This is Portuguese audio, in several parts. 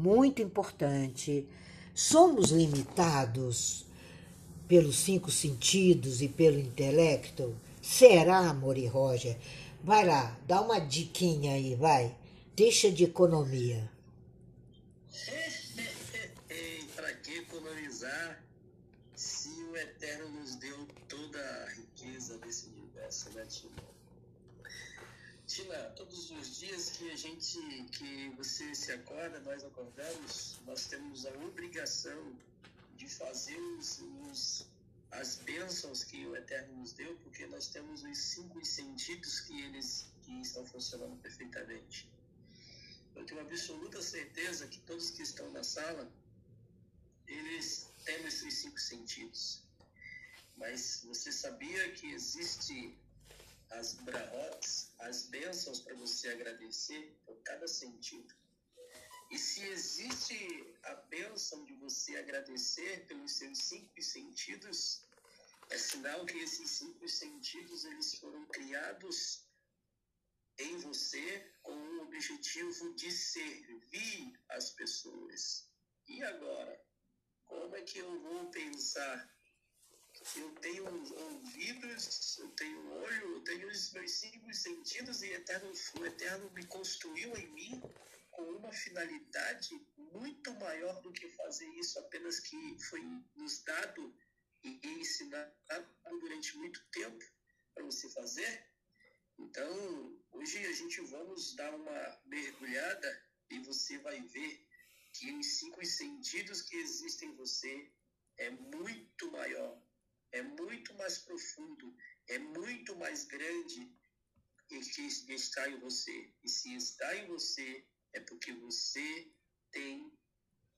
muito importante. Somos limitados pelos cinco sentidos e pelo intelecto? Será, Mori Roger? Vai lá, dá uma diquinha aí, vai. Deixa de economia. Para que economizar se o Eterno nos deu toda a riqueza desse universo, né, Tina? Tina, todos os dias que a gente, que você se acorda, nós acordamos, nós temos a obrigação de fazer os, os as bênçãos que o Eterno nos deu, porque nós temos os cinco sentidos que eles que estão funcionando perfeitamente. Eu tenho absoluta certeza que todos que estão na sala, eles têm esses cinco sentidos. Mas você sabia que existe as brahotes, as bênçãos para você agradecer por cada sentido? E se existe a bênção de você agradecer pelos seus cinco sentidos, é sinal que esses cinco sentidos eles foram criados em você com o objetivo de servir as pessoas. E agora, como é que eu vou pensar? Eu tenho ouvidos, eu tenho olho, eu tenho os meus cinco sentidos e Eterno, o Eterno me construiu em mim com uma finalidade muito maior do que fazer isso apenas que foi nos dado e ensinado durante muito tempo para você fazer. Então, hoje a gente vamos dar uma mergulhada e você vai ver que os cinco sentidos que existem em você é muito maior, é muito mais profundo, é muito mais grande que está em você. E se está em você, é porque você tem,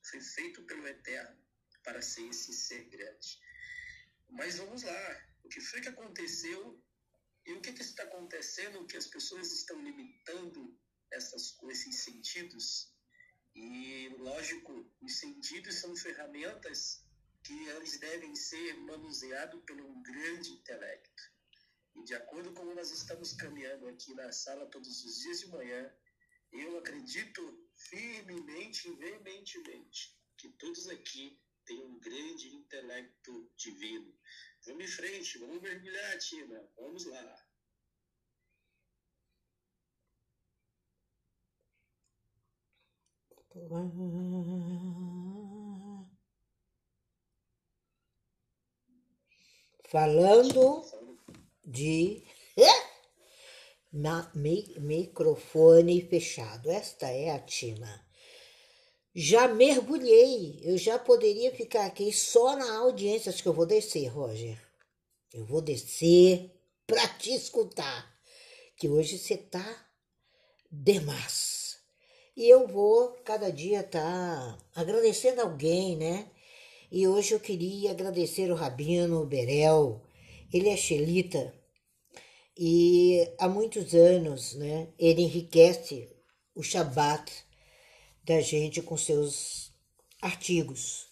foi feito pelo Eterno para ser esse ser grande. Mas vamos lá, o que foi que aconteceu e o que, que está acontecendo que as pessoas estão limitando essas, esses sentidos? E, lógico, os sentidos são ferramentas que eles devem ser manuseados pelo um grande intelecto. E de acordo com nós estamos caminhando aqui na sala todos os dias de manhã, eu acredito firmemente e veementemente que todos aqui têm um grande intelecto divino. Vamos em frente, vamos mergulhar, Tina. Vamos lá. Falando de mi, microfone fechado. Esta é a Tina. Já mergulhei, eu já poderia ficar aqui só na audiência. Acho que eu vou descer, Roger. Eu vou descer para te escutar, que hoje você tá demais. E eu vou cada dia tá agradecendo alguém, né? E hoje eu queria agradecer o Rabino Berel. Ele é xelita e há muitos anos, né, ele enriquece o Shabat da gente com seus artigos.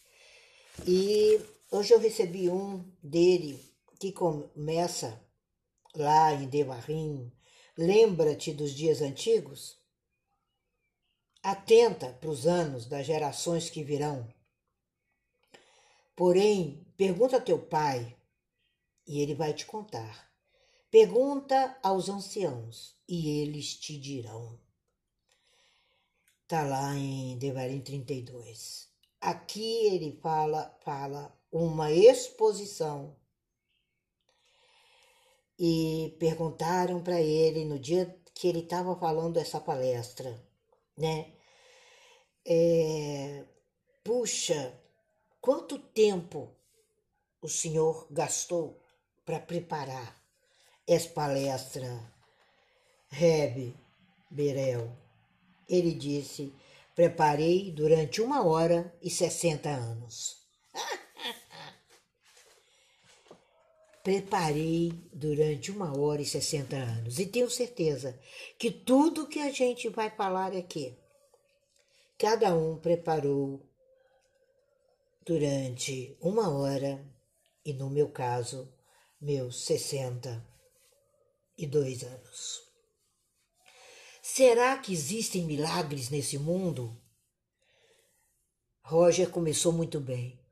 E hoje eu recebi um dele que começa lá em Devarim, lembra-te dos dias antigos? Atenta para os anos das gerações que virão. Porém, pergunta a teu pai e ele vai te contar. Pergunta aos anciãos e eles te dirão. Está lá em Devarim 32. Aqui ele fala, fala uma exposição. E perguntaram para ele no dia que ele estava falando essa palestra, né? É, puxa, quanto tempo o senhor gastou para preparar essa palestra, Reb Berel. Ele disse: Preparei durante uma hora e sessenta anos. Preparei durante uma hora e sessenta anos. E tenho certeza que tudo que a gente vai falar aqui, cada um preparou durante uma hora e, no meu caso, meus sessenta e dois anos. Será que existem milagres nesse mundo? Roger começou muito bem.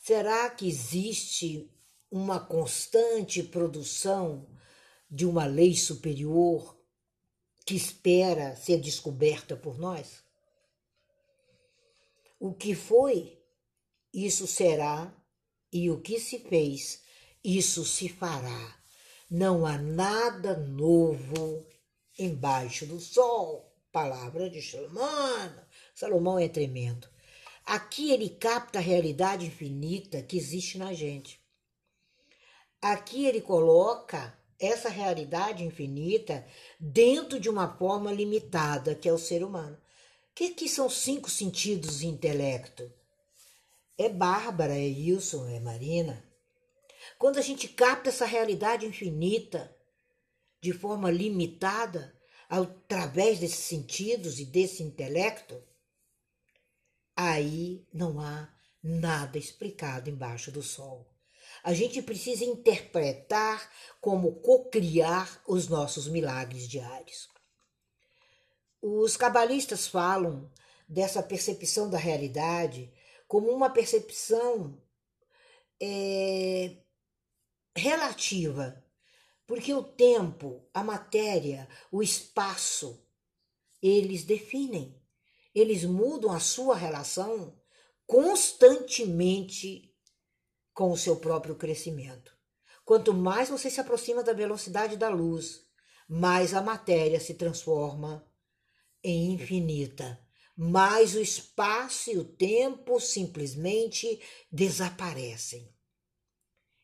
Será que existe uma constante produção de uma lei superior que espera ser descoberta por nós? O que foi, isso será, e o que se fez, isso se fará. Não há nada novo embaixo do sol. Palavra de Salomão. Salomão é tremendo. Aqui ele capta a realidade infinita que existe na gente. Aqui ele coloca essa realidade infinita dentro de uma forma limitada, que é o ser humano. O que, que são cinco sentidos e intelecto? É Bárbara, é Wilson, é Marina. Quando a gente capta essa realidade infinita de forma limitada, através desses sentidos e desse intelecto, aí não há nada explicado embaixo do sol. A gente precisa interpretar como cocriar os nossos milagres diários. Os cabalistas falam dessa percepção da realidade como uma percepção é, relativa, porque o tempo, a matéria, o espaço, eles definem, eles mudam a sua relação constantemente com o seu próprio crescimento. Quanto mais você se aproxima da velocidade da luz, mais a matéria se transforma em infinita, mais o espaço e o tempo simplesmente desaparecem.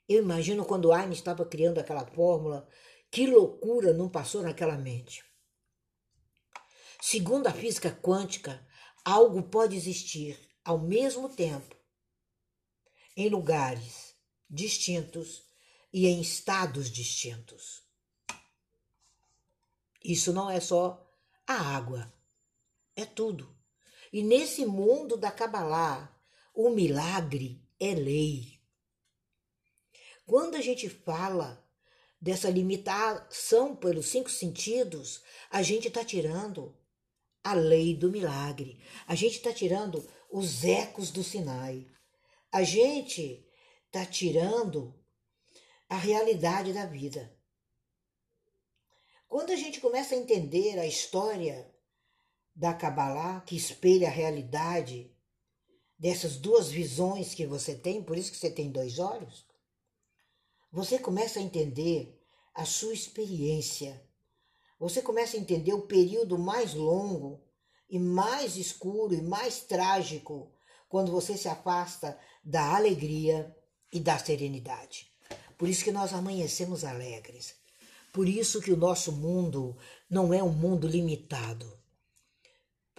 Eu imagino quando Einstein estava criando aquela fórmula, que loucura não passou naquela mente. Segundo a física quântica, algo pode existir ao mesmo tempo em lugares distintos e em estados distintos. Isso não é só a água, é tudo. E nesse mundo da Kabbalah, o milagre é lei. Quando a gente fala dessa limitação pelos cinco sentidos, a gente está tirando a lei do milagre, a gente está tirando os ecos do Sinai, a gente está tirando a realidade da vida. Quando a gente começa a entender a história da Kabbalah, que espelha a realidade dessas duas visões que você tem, por isso que você tem dois olhos, você começa a entender a sua experiência. Você começa a entender o período mais longo e mais escuro e mais trágico quando você se afasta da alegria e da serenidade. Por isso que nós amanhecemos alegres. Por isso que o nosso mundo não é um mundo limitado.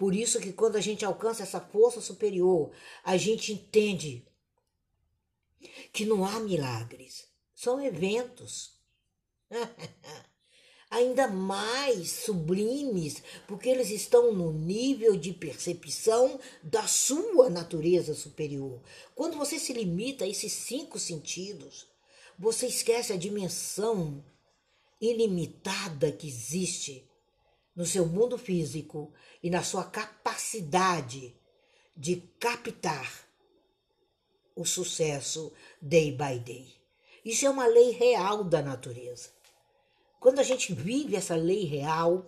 Por isso que quando a gente alcança essa força superior, a gente entende que não há milagres são eventos. Ainda mais sublimes, porque eles estão no nível de percepção da sua natureza superior. Quando você se limita a esses cinco sentidos, você esquece a dimensão ilimitada que existe no seu mundo físico e na sua capacidade de captar o sucesso day by day. Isso é uma lei real da natureza. Quando a gente vive essa lei real,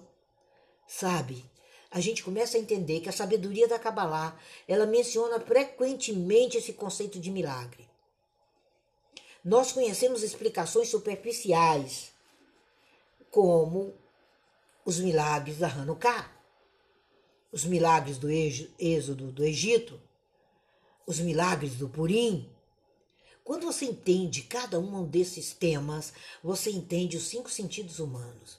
sabe, a gente começa a entender que a sabedoria da Kabbalah, ela menciona frequentemente esse conceito de milagre. Nós conhecemos explicações superficiais, como os milagres da Hanukkah, os milagres do êxodo do Egito, os milagres do Purim, quando você entende cada um desses temas, você entende os cinco sentidos humanos.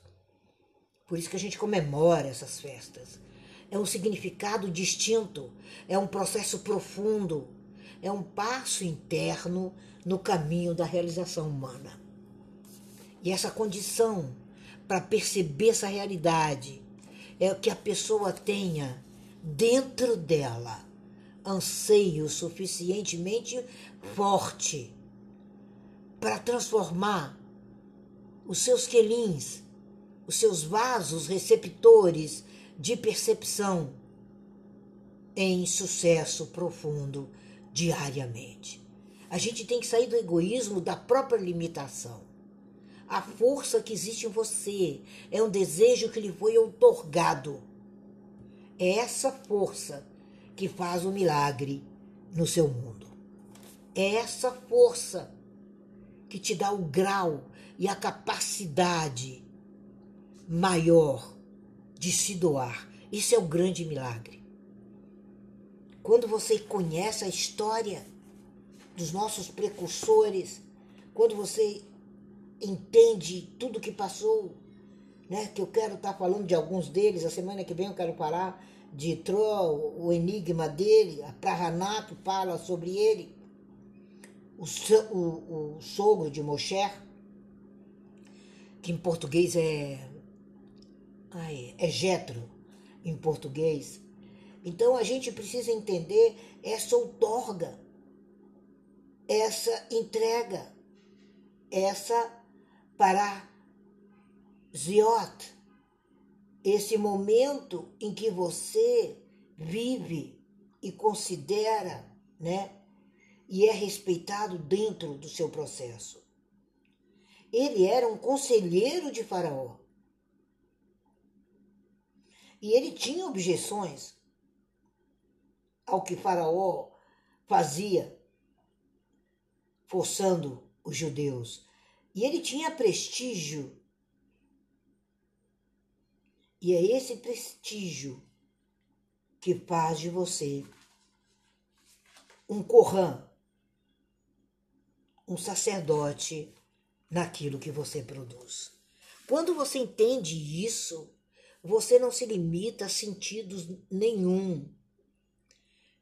Por isso que a gente comemora essas festas. É um significado distinto, é um processo profundo, é um passo interno no caminho da realização humana. E essa condição para perceber essa realidade é que a pessoa tenha dentro dela anseio suficientemente forte para transformar os seus quelins, os seus vasos receptores de percepção em sucesso profundo diariamente. A gente tem que sair do egoísmo da própria limitação. A força que existe em você é um desejo que lhe foi outorgado. É essa força que faz o milagre no seu mundo. É essa força que te dá o grau e a capacidade maior de se doar. Isso é o grande milagre. Quando você conhece a história dos nossos precursores, quando você entende tudo que passou, né? Que eu quero estar falando de alguns deles, a semana que vem eu quero falar de Troll, o enigma dele, a Prahanato fala sobre ele o, o, o sogro de Moshe, que em português é. Ai, é Jetro, em português. Então a gente precisa entender essa outorga, essa entrega, essa parasiot, esse momento em que você vive e considera, né, e é respeitado dentro do seu processo. Ele era um conselheiro de Faraó. E ele tinha objeções ao que Faraó fazia, forçando os judeus. E ele tinha prestígio. E é esse prestígio que faz de você um Corã, um sacerdote naquilo que você produz. Quando você entende isso, você não se limita a sentidos nenhum.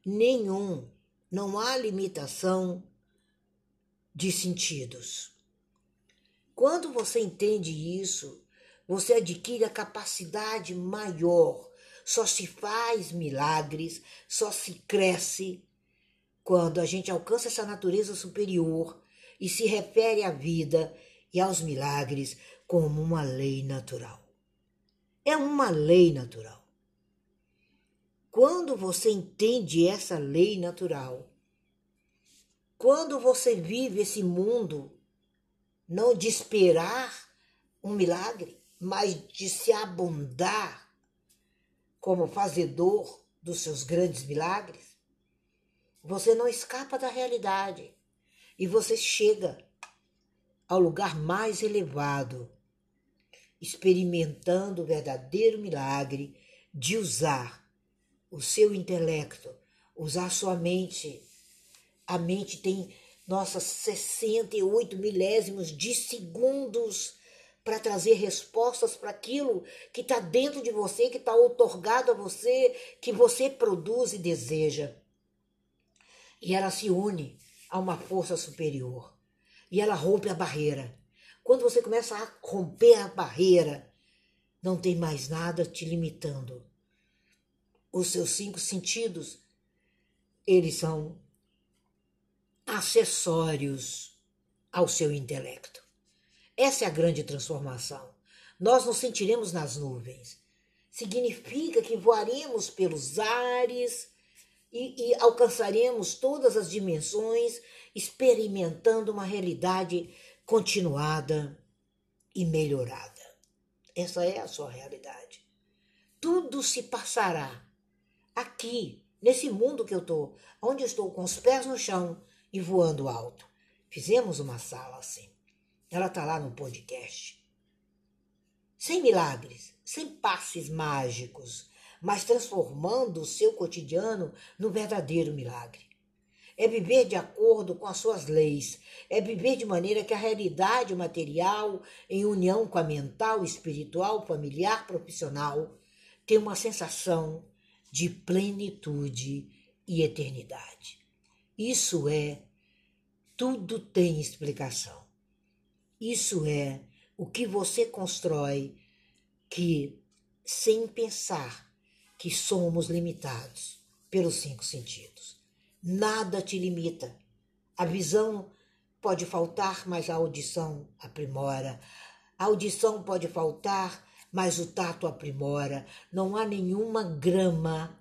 Nenhum. Não há limitação de sentidos. Quando você entende isso, você adquire a capacidade maior. Só se faz milagres, só se cresce quando a gente alcança essa natureza superior e se refere à vida e aos milagres como uma lei natural. É uma lei natural. Quando você entende essa lei natural, quando você vive esse mundo, não de esperar um milagre, mas de se abundar como fazedor dos seus grandes milagres, você não escapa da realidade e você chega ao lugar mais elevado, experimentando o verdadeiro milagre de usar o seu intelecto, usar sua mente. A mente tem, nossa, 68 milésimos de segundos para trazer respostas para aquilo que está dentro de você, que está otorgado a você, que você produz e deseja e ela se une a uma força superior e ela rompe a barreira. Quando você começa a romper a barreira, não tem mais nada te limitando. Os seus cinco sentidos, eles são acessórios ao seu intelecto. Essa é a grande transformação. Nós nos sentiremos nas nuvens. Significa que voaremos pelos ares e, e alcançaremos todas as dimensões, experimentando uma realidade continuada e melhorada. Essa é a sua realidade. Tudo se passará aqui, nesse mundo que eu estou, onde eu estou com os pés no chão e voando alto. Fizemos uma sala assim. Ela está lá no podcast. Sem milagres, sem passes mágicos, mas transformando o seu cotidiano no verdadeiro milagre. É viver de acordo com as suas leis, é viver de maneira que a realidade material, em união com a mental, espiritual, familiar, profissional, tenha uma sensação de plenitude e eternidade. Isso é, tudo tem explicação. Isso é o que você constrói que, sem pensar, que somos limitados pelos cinco sentidos. Nada te limita. A visão pode faltar, mas a audição aprimora. A audição pode faltar, mas o tato aprimora. Não há nenhuma grama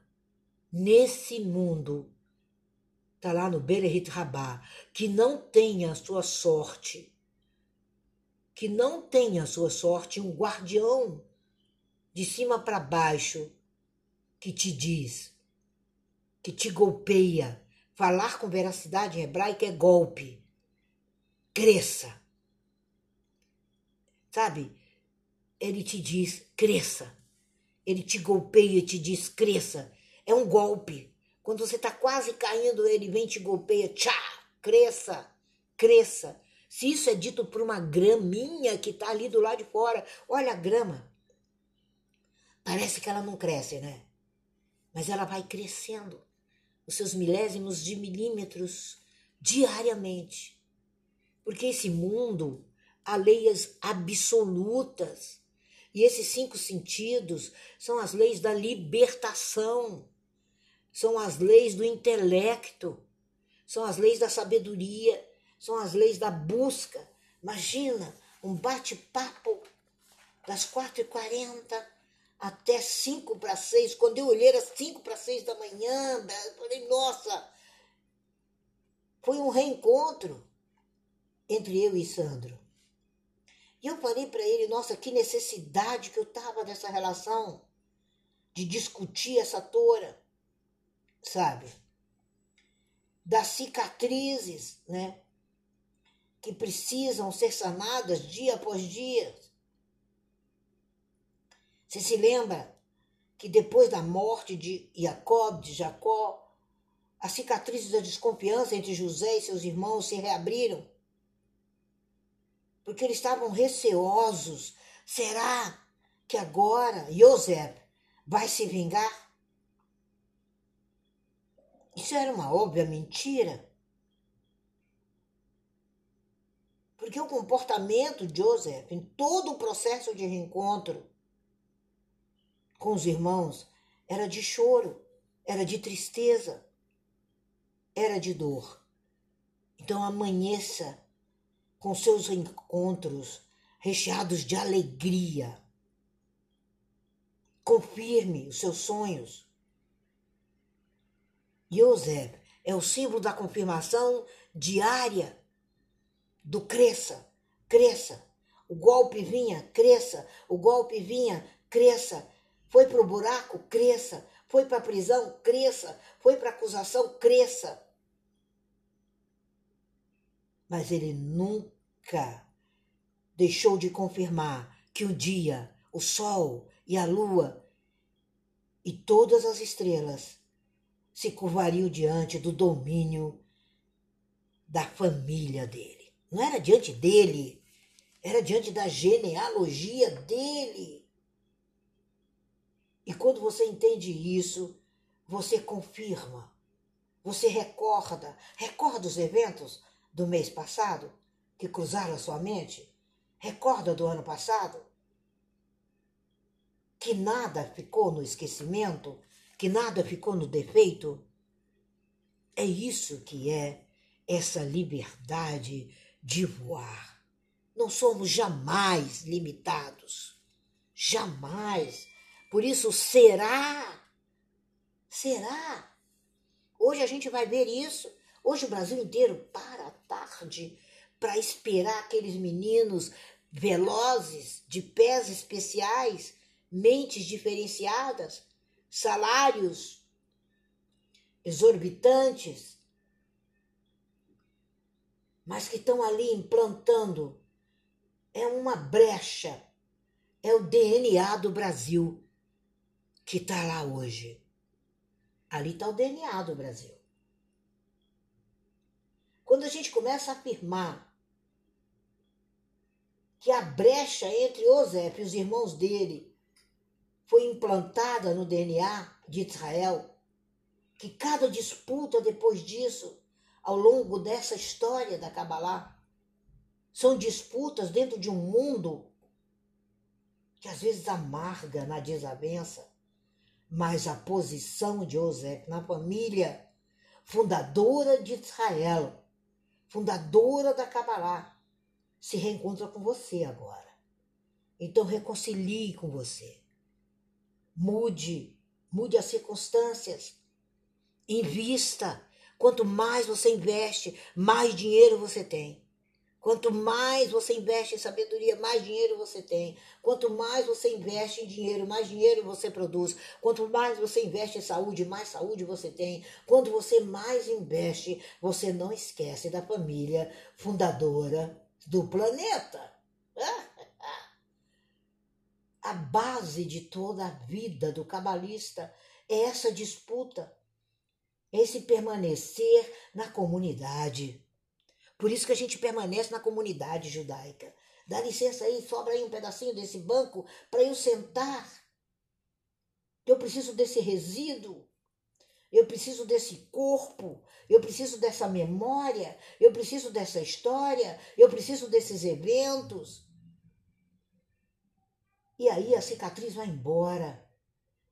nesse mundo, está lá no Berehit Rabá, que não tenha a sua sorte, que não tenha a sua sorte um guardião de cima para baixo que te diz, que te golpeia. Falar com veracidade em hebraico é golpe. Cresça. Sabe? Ele te diz, cresça. Ele te golpeia e te diz, cresça. É um golpe. Quando você está quase caindo, ele vem te golpeia. Tchá! Cresça! Cresça! Se isso é dito por uma graminha que está ali do lado de fora, olha a grama. Parece que ela não cresce, né? Mas ela vai crescendo os seus milésimos de milímetros diariamente. Porque esse mundo há leis absolutas. E esses cinco sentidos são as leis da libertação, são as leis do intelecto, são as leis da sabedoria, são as leis da busca. Imagina um bate-papo das quatro e quarenta até cinco para seis. Quando eu olhei, era cinco para seis da manhã. Eu falei, nossa, foi um reencontro entre eu e Sandro. E eu falei para ele, nossa, que necessidade que eu tava dessa relação, de discutir essa tora, sabe? Das cicatrizes, né? Que precisam ser sanadas dia após dia. Você se lembra que depois da morte de Jacob, de Jacó, as cicatrizes da desconfiança entre José e seus irmãos se reabriram? Porque eles estavam receosos. Será que agora José vai se vingar? Isso era uma óbvia mentira. Porque o comportamento de Joseph em todo o processo de reencontro com os irmãos era de choro, era de tristeza, era de dor. Então amanheça com seus encontros recheados de alegria. Confirme os seus sonhos. José é o símbolo da confirmação diária do cresça, cresça. O golpe vinha, cresça. O golpe vinha, cresça. Foi para o buraco? Cresça. Foi para a prisão? Cresça. Foi para a acusação? Cresça. Mas ele nunca deixou de confirmar que o dia, o sol e a lua e todas as estrelas se curvariam diante do domínio da família dele. Não era diante dele, era diante da genealogia dele. E quando você entende isso, você confirma, você recorda, recorda os eventos do mês passado que cruzaram a sua mente? Recorda do ano passado? Que nada ficou no esquecimento, que nada ficou no defeito? É isso que é essa liberdade de voar. Não somos jamais limitados. Jamais por isso, será? Será? Hoje a gente vai ver isso. Hoje o Brasil inteiro para a tarde para esperar aqueles meninos velozes, de pés especiais, mentes diferenciadas, salários exorbitantes, mas que estão ali implantando. É uma brecha, é o DNA do Brasil que está lá hoje. Ali está o DNA do Brasil. Quando a gente começa a afirmar que a brecha entre Osef e os irmãos dele foi implantada no DNA de Israel, que cada disputa depois disso, ao longo dessa história da Kabbalah, são disputas dentro de um mundo que às vezes amarga na desavença, mas a posição de José na família, fundadora de Israel, fundadora da Kabbalah, se reencontra com você agora. Então reconcilie com você. Mude, mude as circunstâncias. Invista. Quanto mais você investe, mais dinheiro você tem. Quanto mais você investe em sabedoria, mais dinheiro você tem. Quanto mais você investe em dinheiro, mais dinheiro você produz. Quanto mais você investe em saúde, mais saúde você tem. Quando você mais investe, você não esquece da família fundadora do planeta. A base de toda a vida do cabalista é essa disputa, esse permanecer na comunidade por isso que a gente permanece na comunidade judaica. Dá licença aí, sobra aí um pedacinho desse banco para eu sentar. Eu preciso desse resíduo. Eu preciso desse corpo, eu preciso dessa memória, eu preciso dessa história, eu preciso desses eventos. E aí a cicatriz vai embora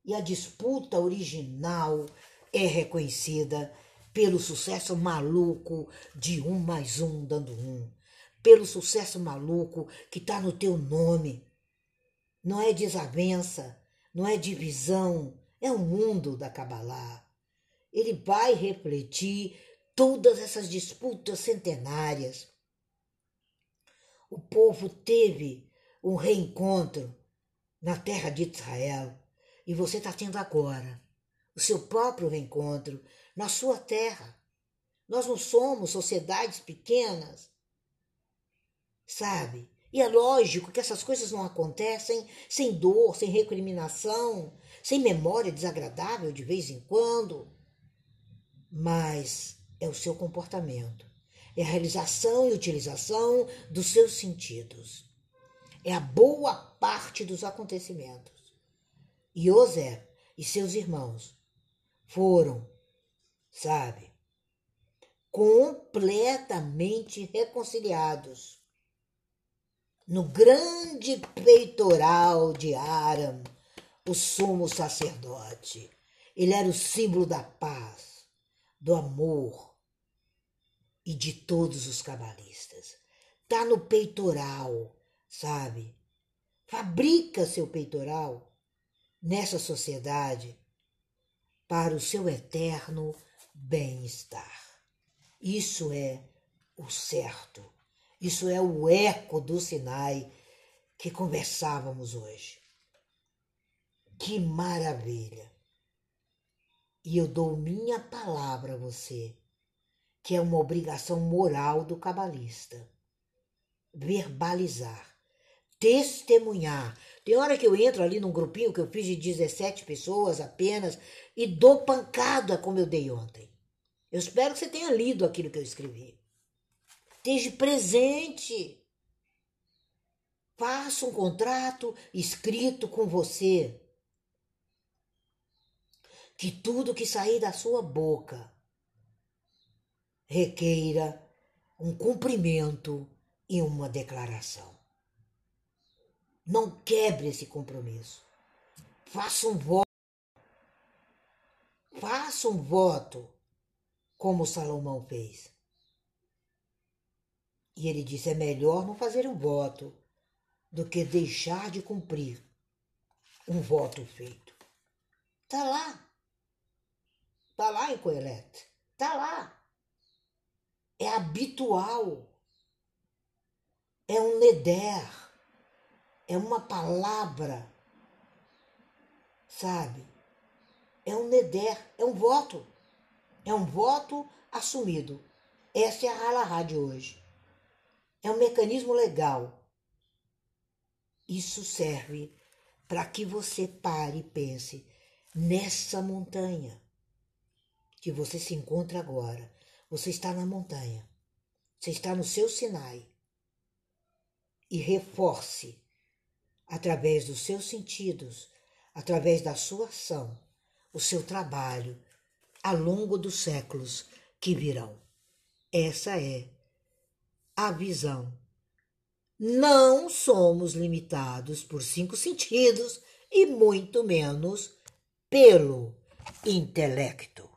e a disputa original é reconhecida pelo sucesso maluco de um mais um dando um, pelo sucesso maluco que está no teu nome. Não é desavença, não é divisão, é o mundo da Kabbalah. Ele vai refletir todas essas disputas centenárias. O povo teve um reencontro na terra de Israel e você está tendo agora o seu próprio reencontro na sua terra. Nós não somos sociedades pequenas, sabe? E é lógico que essas coisas não acontecem sem dor, sem recriminação, sem memória desagradável de vez em quando. Mas é o seu comportamento, é a realização e utilização dos seus sentidos. É a boa parte dos acontecimentos. E Osé e seus irmãos foram sabe? Completamente reconciliados. No grande peitoral de Aram, o sumo sacerdote. Ele era o símbolo da paz, do amor e de todos os cabalistas. Tá no peitoral, sabe? Fabrica seu peitoral nessa sociedade para o seu eterno bem-estar. Isso é o certo. Isso é o eco do Sinai que conversávamos hoje. Que maravilha! E eu dou minha palavra a você, que é uma obrigação moral do cabalista. Verbalizar, testemunhar. Tem hora que eu entro ali num grupinho que eu fiz de 17 pessoas apenas e dou pancada como eu dei ontem. Eu espero que você tenha lido aquilo que eu escrevi. Esteja presente. Faça um contrato escrito com você. Que tudo que sair da sua boca requeira um cumprimento e uma declaração. Não quebre esse compromisso. Faça um voto. Faça um voto como Salomão fez. E ele disse: é melhor não fazer um voto do que deixar de cumprir um voto feito. Está lá. Está lá em Coelete. Está lá. É habitual. É um neder. É uma palavra. Sabe? É um neder. É um voto. É um voto assumido. Essa é a Halahá de hoje. É um mecanismo legal. Isso serve para que você pare e pense nessa montanha que você se encontra agora. Você está na montanha. Você está no seu Sinai. E reforce, através dos seus sentidos, através da sua ação, o seu trabalho ao longo dos séculos que virão. Essa é a visão. Não somos limitados por cinco sentidos e muito menos pelo intelecto.